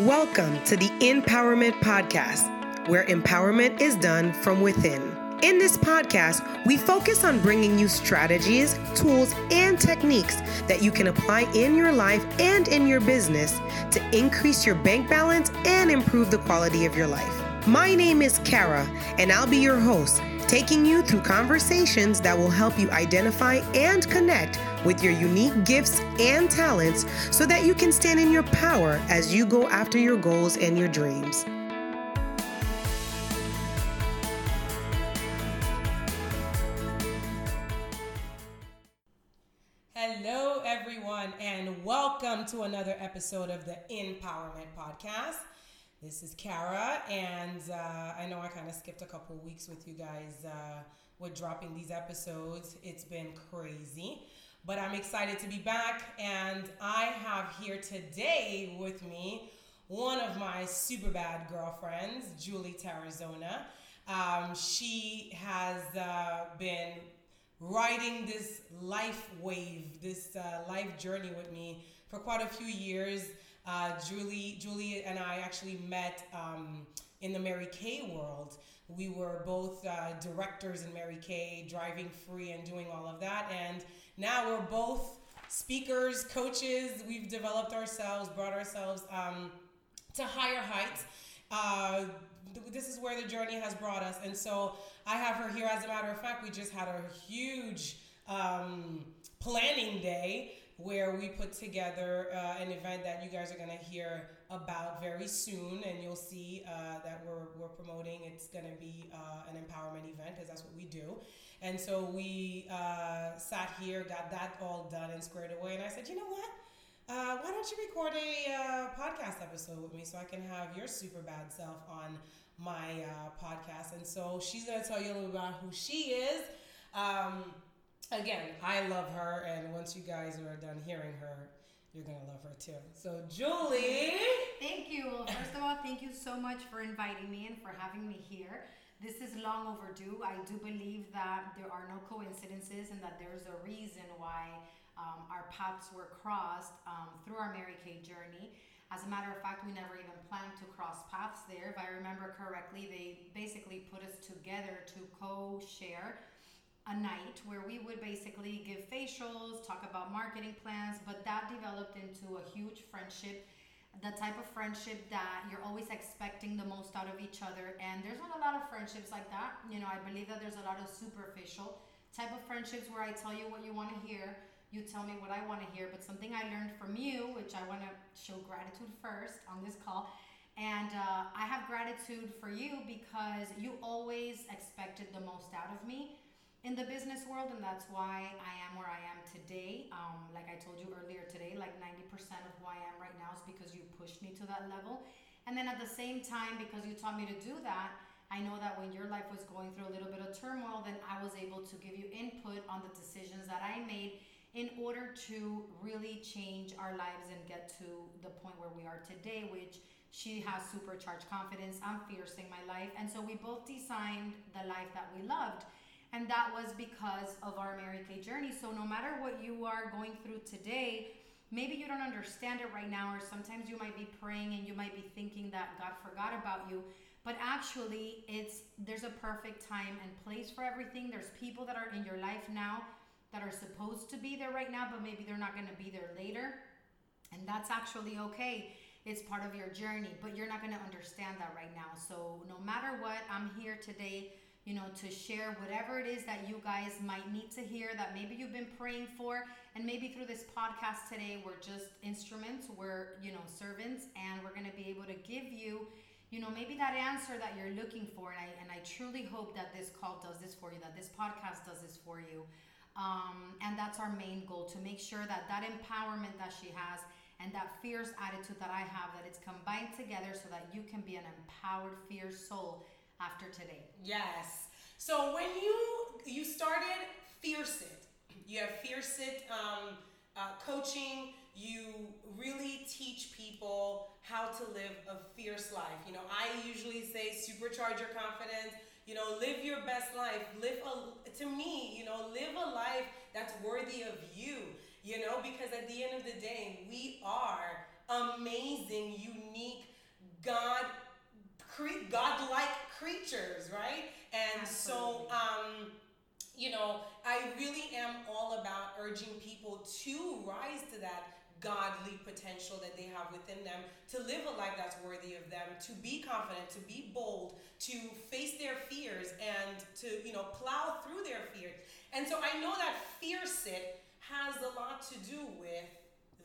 Welcome to the Empowerment Podcast, where empowerment is done from within. In this podcast, we focus on bringing you strategies, tools, and techniques that you can apply in your life and in your business to increase your bank balance and improve the quality of your life. My name is Kara, and I'll be your host, taking you through conversations that will help you identify and connect with your unique gifts and talents so that you can stand in your power as you go after your goals and your dreams. Hello, everyone, and welcome to another episode of the Empowerment Podcast. This is Kara, and uh, I know I kind of skipped a couple weeks with you guys uh, with dropping these episodes. It's been crazy, but I'm excited to be back, and I have here today with me one of my super bad girlfriends, Julie Tarazona. Um, she has uh, been riding this life wave, this uh, life journey with me for quite a few years. Uh, Julie, Julie and I actually met um, in the Mary Kay world. We were both uh, directors in Mary Kay, driving free and doing all of that. And now we're both speakers, coaches. We've developed ourselves, brought ourselves um, to higher heights. Uh, this is where the journey has brought us. And so I have her here. As a matter of fact, we just had a huge um, planning day where we put together uh, an event that you guys are going to hear about very soon and you'll see uh, that we're, we're promoting. It's going to be uh, an empowerment event because that's what we do. And so we uh, sat here got that all done and squared away and i said you know what? Uh, why don't you record a uh, podcast episode with me so i can have your super bad self on my podcast? And so she's going to tell you a little about who she is. Um, again, I love her, and once you guys are done hearing her, you're gonna love her too. So, Julie. Thank you. Well, first of all, thank you so much for inviting me and for having me here. This is long overdue. I do believe that there are no coincidences and that there's a reason why um, our paths were crossed um, through our Mary Kay journey. As a matter of fact, we never even planned to cross paths there. If I remember correctly, they basically put us together to co share a night where we would basically give facials, talk about marketing plans, but that developed into a huge friendship. The type of friendship that you're always expecting the most out of each other. And there's not a lot of friendships like that. You know, I believe that there's a lot of superficial type of friendships where I tell you what you want to hear, you tell me what I want to hear. But something I learned from you, which I want to show gratitude first on this call. And uh, I have gratitude for you because you always expected the most out of me in the business world, and that's why I am where I am today. Um, like I told you earlier today, like 90% of who I am right now is because you pushed me to that level. And then at the same time, because you taught me to do that, I know that when your life was going through a little bit of turmoil, then I was able to give you input on the decisions that I made in order to really change our lives and get to the point where we are today, which she has supercharged confidence. I'm fiercing my life. And so we both designed the life that we loved. And that was because of our Mary Kay journey. So no matter what you are going through today, maybe you don't understand it right now, or sometimes you might be praying and you might be thinking that God forgot about you. But actually, it's there's a perfect time and place for everything. There's people that are in your life now that are supposed to be there right now, but maybe they're not going to be there later. And that's actually okay. It's part of your journey, but you're not going to understand that right now. So, no matter what, I'm here today you know, to share whatever it is that you guys might need to hear that maybe you've been praying for. And maybe through this podcast today, we're just instruments, we're, you know, servants, and we're going to be able to give you, you know, maybe that answer that you're looking for. And I, and I truly hope that this call does this for you, that this podcast does this for you. Um, and that's our main goal to make sure that that empowerment that she has and that fierce attitude that I have, that it's combined together so that you can be an empowered, fierce soul after today. Yes. So when you you started Fierce It, you have Fierce It um, uh, coaching. You really teach people how to live a fierce life. You know, I usually say supercharge your confidence. You know, live your best life. Live a to me, you know, live a life that's worthy of you. You know, because at the end of the day, we are amazing, unique God, God-like creatures, right? And so, um, you know, I really am all about urging people to rise to that godly potential that they have within them, to live a life that's worthy of them, to be confident, to be bold, to face their fears and to, you know, plow through their fears. And so I know that Fierce It has a lot to do with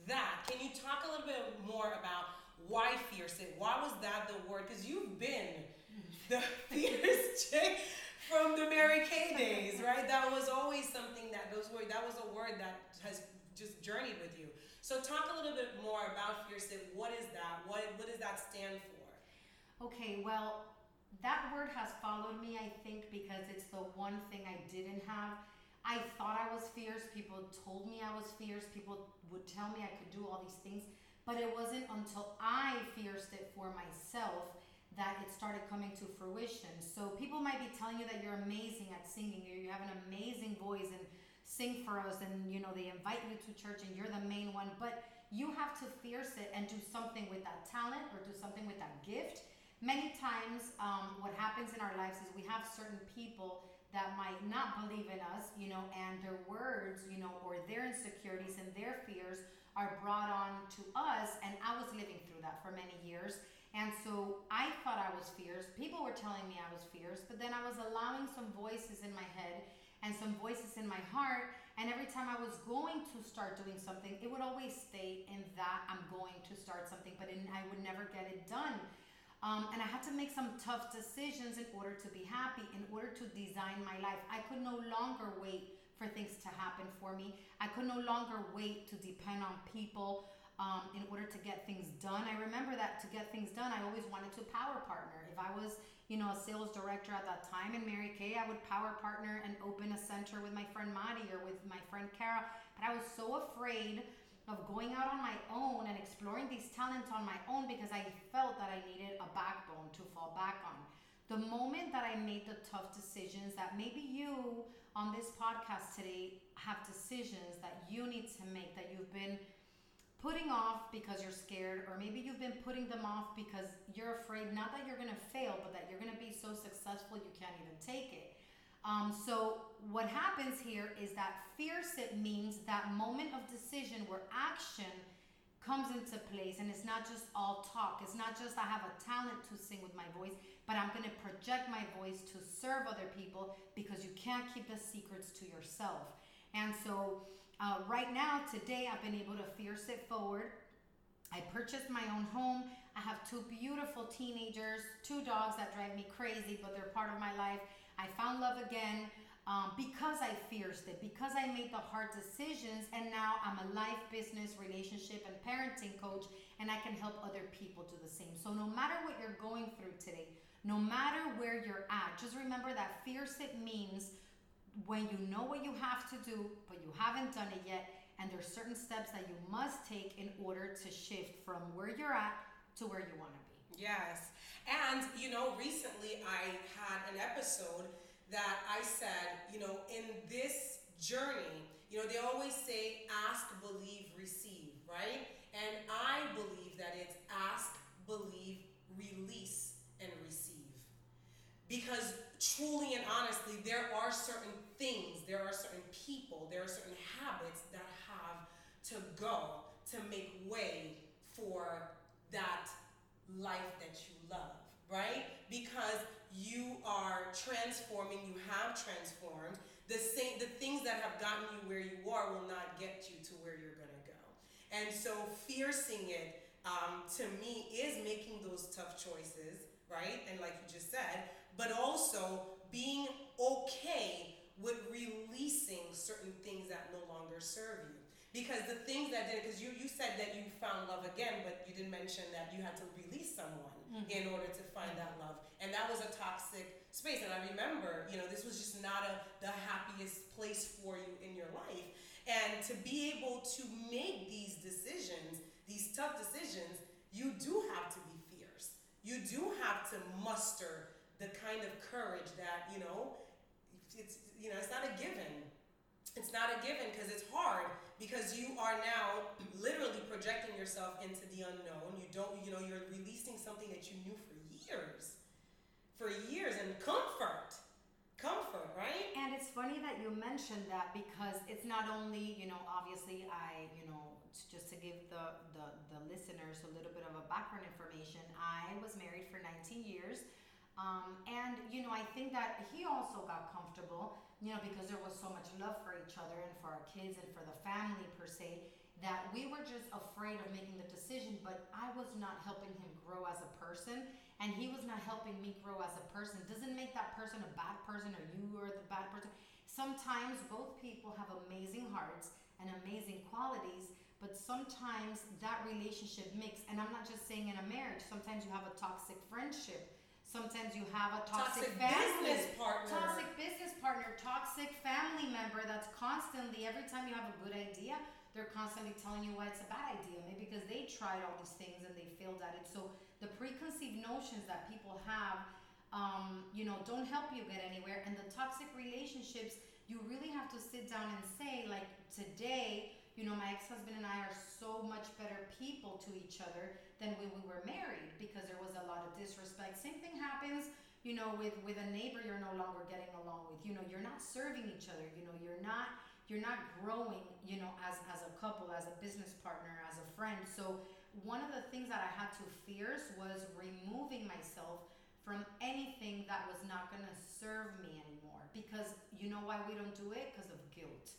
that. Can you talk a little bit more about why Fierce It? Why was that the word? Because you've been the fierce chick from the Mary Kay days, right? That was always something that those were that was a word that has just journeyed with you. So talk a little bit more about Fierce What is that? What what does that stand for? Okay, well, that word has followed me, I think, because it's the one thing I didn't have. I thought I was fierce. People told me I was fierce. People would tell me I could do all these things. But it wasn't until I fierced it for myself that it started coming to fruition. So people might be telling you that you're amazing at singing, you have an amazing voice and sing for us, and you know they invite you to church and you're the main one, but you have to fierce it and do something with that talent or do something with that gift. Many times, um, what happens in our lives is we have certain people that might not believe in us, you know, and their words, you know, or their insecurities and their fears are brought on to us. And I was living through that for many years. And so I thought I was fierce. People were telling me I was fierce, but then I was allowing some voices in my head and some voices in my heart. And every time I was going to start doing something, it would always stay in that I'm going to start something, but in, I would never get it done. Um, and I had to make some tough decisions in order to be happy, in order to design my life. I could no longer wait for things to happen for me. I could no longer wait to depend on people um, in order to get things done. I remember that to get things done, I always wanted to power partner. If I was, you know, a sales director at that time in Mary Kay, I would power partner and open a center with my friend Madi or with my friend Kara. But I was so afraid of going out on my own and exploring these talents on my own because I felt that I needed a backbone to fall back on. The moment that I made the tough decisions that maybe you on this podcast today have decisions that you need to make that you've been putting off because you're scared, or maybe you've been putting them off because you're afraid not that you're going to fail, but that you're going to be so successful you can't even take it. Um, so, what happens here is that fierce it means that moment of decision where action comes into place and it's not just all talk. It's not just I have a talent to sing with my voice, but I'm going to project my voice to serve other people because you can't keep the secrets to yourself. And so, uh, right now, today, I've been able to fierce it forward. I purchased my own home. I have two beautiful teenagers, two dogs that drive me crazy, but they're part of my life. I found love again um, because I fierced it, because I made the hard decisions, and now I'm a life, business, relationship, and parenting coach, and I can help other people do the same. So, no matter what you're going through today, no matter where you're at, just remember that fierce it means when you know what you have to do, but you haven't done it yet, and there's certain steps that you must take in order to shift from where you're at to where you want to be. Yes. And, you know, recently I had an episode that I said, you know, in this journey, you know, they always say ask, believe, receive, right? And I believe that it's ask, believe, release, and receive. Because truly and honestly, there are certain things, there are certain people, there are certain habits that have to go to make way for that life that you love, right? Because you are transforming, you have transformed. The same the things that have gotten you where you are will not get you to where you're gonna go. And so fiercing it um, to me is making those tough choices, right? And like you just said, but also being okay with releasing certain things that no longer serve you. Because the things that did, because you, you said that you found love again, but you didn't mention that you had to release someone mm-hmm. in order to find that love. And that was a toxic space. And I remember, you know, this was just not a, the happiest place for you in your life. And to be able to make these decisions, these tough decisions, you do have to be fierce. You do have to muster the kind of courage that, you know, it's, you know, it's not a given. It's not a given because it's hard because you are now literally projecting yourself into the unknown. You don't, you know, you're releasing something that you knew for years, for years, and comfort, comfort, right? And it's funny that you mentioned that because it's not only, you know, obviously I, you know, just to give the, the, the listeners a little bit of a background information, I was married for 19 years. Um, and, you know, I think that he also got comfortable, you know, because there was so much love for each other and for our kids and for the family per se, that we were just afraid of making the decision, but I was not helping him grow as a person and he was not helping me grow as a person. Doesn't make that person a bad person or you are the bad person. Sometimes both people have amazing hearts and amazing qualities, but sometimes that relationship mix, and I'm not just saying in a marriage, sometimes you have a toxic friendship. Sometimes you have a toxic, Toxic family, business partner. toxic business partner, toxic family member that's constantly every time you have a good idea, they're constantly telling you why it's a bad idea. Maybe because they tried all these things and they failed at it. So the preconceived notions that people have, um, you know, don't help you get anywhere. And the toxic relationships, you really have to sit down and say, like today, you know, my ex-husband and I are so much better people to each other than when we were married because there was a lot of disrespect. Same thing happens, you know, with with a neighbor you're no longer getting along with. You know, you're not serving each other. You know, you're not you're not growing, you know, as as a couple, as a business partner, as a friend. So one of the things that I had to fierce was removing myself from anything that was not going to serve me anymore because you know why we don't do it because of guilt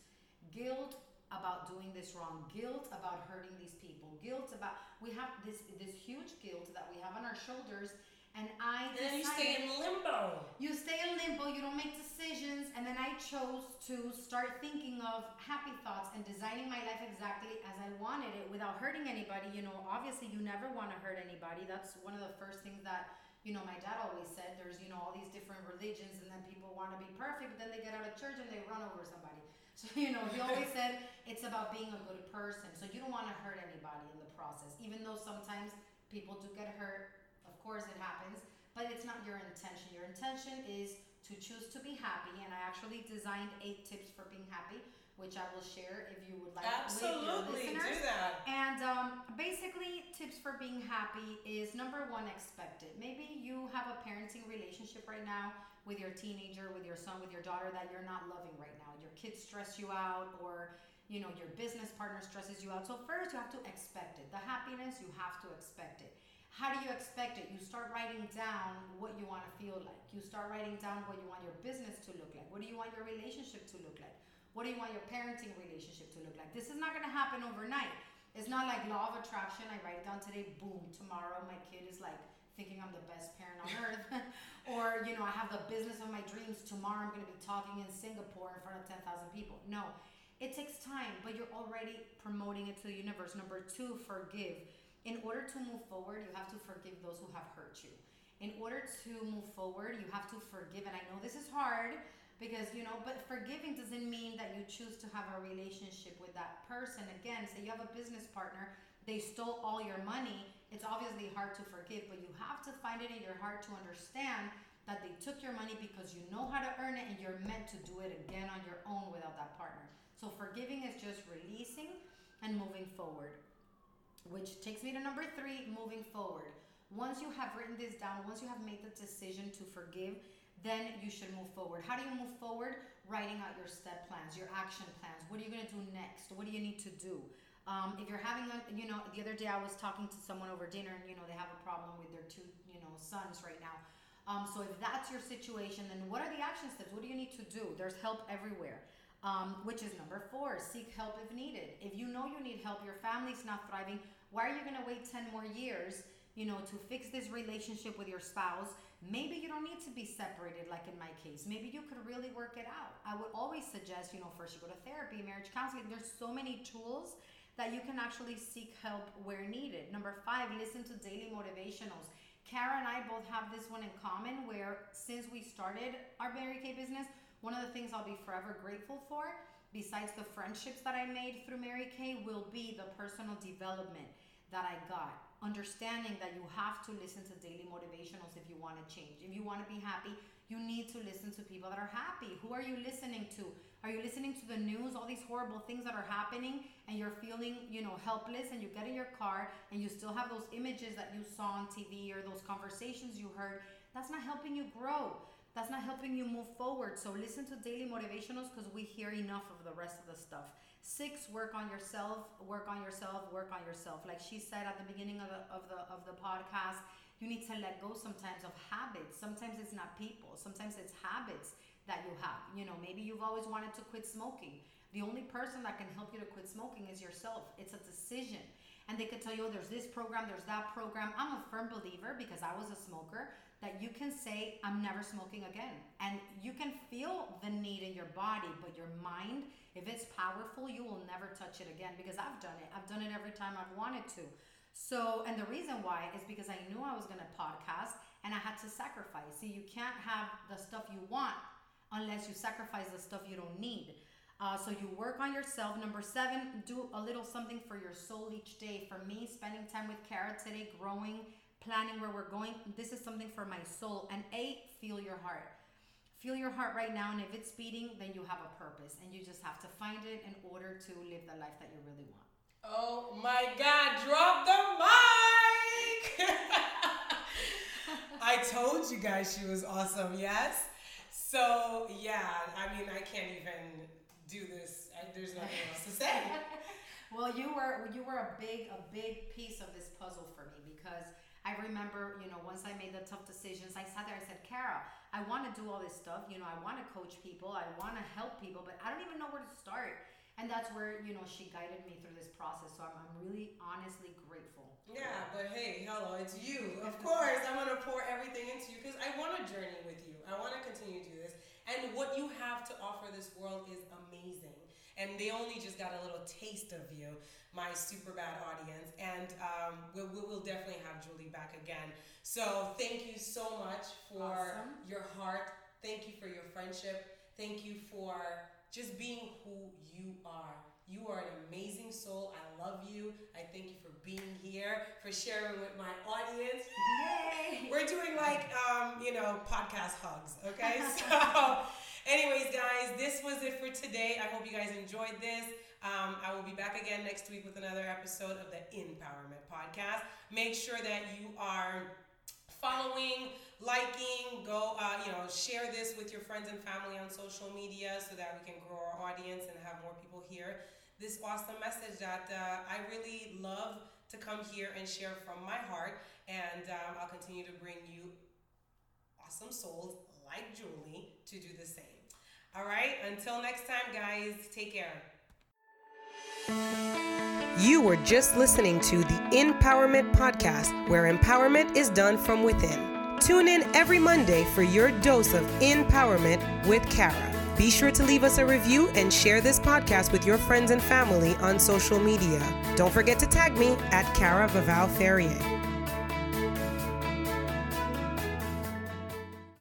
guilt about doing this wrong guilt about hurting these people guilt about we have this this huge guilt that we have on our shoulders and i And then you stay in limbo. you stay in limbo, you don't make decisions, and then I chose to start thinking of happy thoughts and designing my life exactly as I wanted it without hurting anybody. You know, obviously, you never want to hurt anybody. That's one of the first things that, you know, my dad always said. There's, you know, all these different religions, and then people want to be perfect, but then they get out of church and they run over somebody. So, you know, he always said it's about being a good person. So, you don't want to hurt anybody in the process, even though sometimes people do get hurt. Of course, it happens but it's not your intention. Your intention is to choose to be happy, and I actually designed eight tips for being happy, which I will share if you would like Absolutely, with your do that. And um, basically, tips for being happy is number one, expect it. Maybe you have a parenting relationship right now with your teenager, with your son, with your daughter that you're not loving right now. Your kids stress you out, or you know your business partner stresses you out. So first, you have to expect it. The happiness, you have to expect it. How do you expect it? You start writing down what you want to feel like. You start writing down what you want your business to look like. What do you want your relationship to look like? What do you want your parenting relationship to look like? This is not going to happen overnight. It's not like law of attraction. I write it down today, boom, tomorrow my kid is like thinking I'm the best parent on earth. or, you know, I have the business of my dreams. Tomorrow I'm going to be talking in Singapore in front of 10,000 people. No, it takes time, but you're already promoting it to the universe. Number two, forgive. In order to move forward, you have to forgive those who have hurt you. In order to move forward, you have to forgive. And I know this is hard because, you know, but forgiving doesn't mean that you choose to have a relationship with that person. Again, say you have a business partner, they stole all your money. It's obviously hard to forgive, but you have to find it in your heart to understand that they took your money because you know how to earn it and you're meant to do it again on your own without that partner. So forgiving is just releasing and moving forward which takes me to number three moving forward once you have written this down once you have made the decision to forgive then you should move forward. How do you move forward? Writing out your step plans your action plans. What are you going to do next? What do you need to do? Um, if you're having a you know the other day i was talking to someone over dinner and you know they have a problem with their two you know sons right now. Um, so if that's your situation then what are the action steps? What do you need to do? There's help everywhere. Um, which is number four seek help if needed. If you know you need help your family's not thriving why are you going to wait 10 more years you know to fix this relationship with your spouse? Maybe to be separated like in my case. Maybe you could really work it out. I would always suggest you know first you go to therapy marriage counseling. There's so many tools that you can actually seek help where needed. Number five listen to daily motivationals. Kara and I both have this one in common where since we started our Mary Kay business, one of the things I'll be forever grateful for, besides the friendships that I made through Mary Kay, will be the personal development that I got. Understanding that you have to listen to daily motivationals if you want to change. If you want to be happy, you need to listen to people that are happy. Who are you listening to? Are you listening to the news, all these horrible things that are happening, and you're feeling, you know, helpless, and you get in your car and you still have those images that you saw on TV or those conversations you heard? That's not helping you grow. That's not helping you move forward. So listen to daily motivationals because we hear enough of the rest of the stuff. Six, work on yourself, work on yourself, work on yourself. Like she said at the beginning of the of the of the podcast, you need to let go sometimes of habits. Sometimes it's not people, sometimes it's habits that you have. You know, maybe you've always wanted to quit smoking. The only person that can help you to quit smoking is yourself. It's a decision. And they could tell you, oh, there's this program, there's that program. I'm a firm believer because I was a smoker that you can say, I'm never smoking again. And you can feel the need in your body, but your mind, if it's powerful, you will never touch it again because I've done it. I've done it every time I've wanted to. So, and the reason why is because I knew I was going to podcast and I had to sacrifice. See, you can't have the stuff you want unless you sacrifice the stuff you don't need. Uh, so you work on yourself. Number seven, do a little something for your soul each day. For me, spending time with Kara today, growing, planning where we're going. This is something for my soul. And eight, feel your heart. Feel your heart right now, and if it's beating, then you have a purpose, and you just have to find it in order to live the life that you really want. Oh my God! Drop the mic. I told you guys she was awesome. Yes. So yeah, I mean, I can't even do this. I, there's nothing else to say. well, you were you were a big a big piece of this puzzle for me because I remember, you know, once I made the tough decisions, I sat there and said, Kara, I want to do all this stuff. You know, I want to coach people, I want to help people, but I don't even know where to start. And that's where, you know, she guided me through this process. So I'm, I'm really honestly grateful. Yeah, but hey, hello, it's you. Of course, I'm to pour everything into you because I want to journey with you. I want to continue to do this. And what you have to offer this world is amazing. And they only just got a little taste of you, my super bad audience. And um, we, we will definitely have Julie back again. So thank you so much for awesome. your heart. Thank you for your friendship. Thank you for just being who you are. You are an amazing soul. I love you. I thank you for being here, for sharing with my audience. Yay! We're doing like, um, you know, podcast hugs, okay? so, anyways, guys, this was it for today. I hope you guys enjoyed this. Um, I will be back again next week with another episode of the Empowerment Podcast. Make sure that you are following, liking, go, uh, you know, share this with your friends and family on social media so that we can grow our audience and have more people here this awesome message that uh, I really love to come here and share from my heart. And um, I'll continue to bring you awesome souls like Julie to do the same. All right, until next time, guys, take care. You were just listening to the Empowerment Podcast, where empowerment is done from within. Tune in every Monday for your dose of empowerment with Kara. Be sure to leave us a review and share this podcast with your friends and family on social media. Don't forget to tag me at Kara Vaval Ferrier.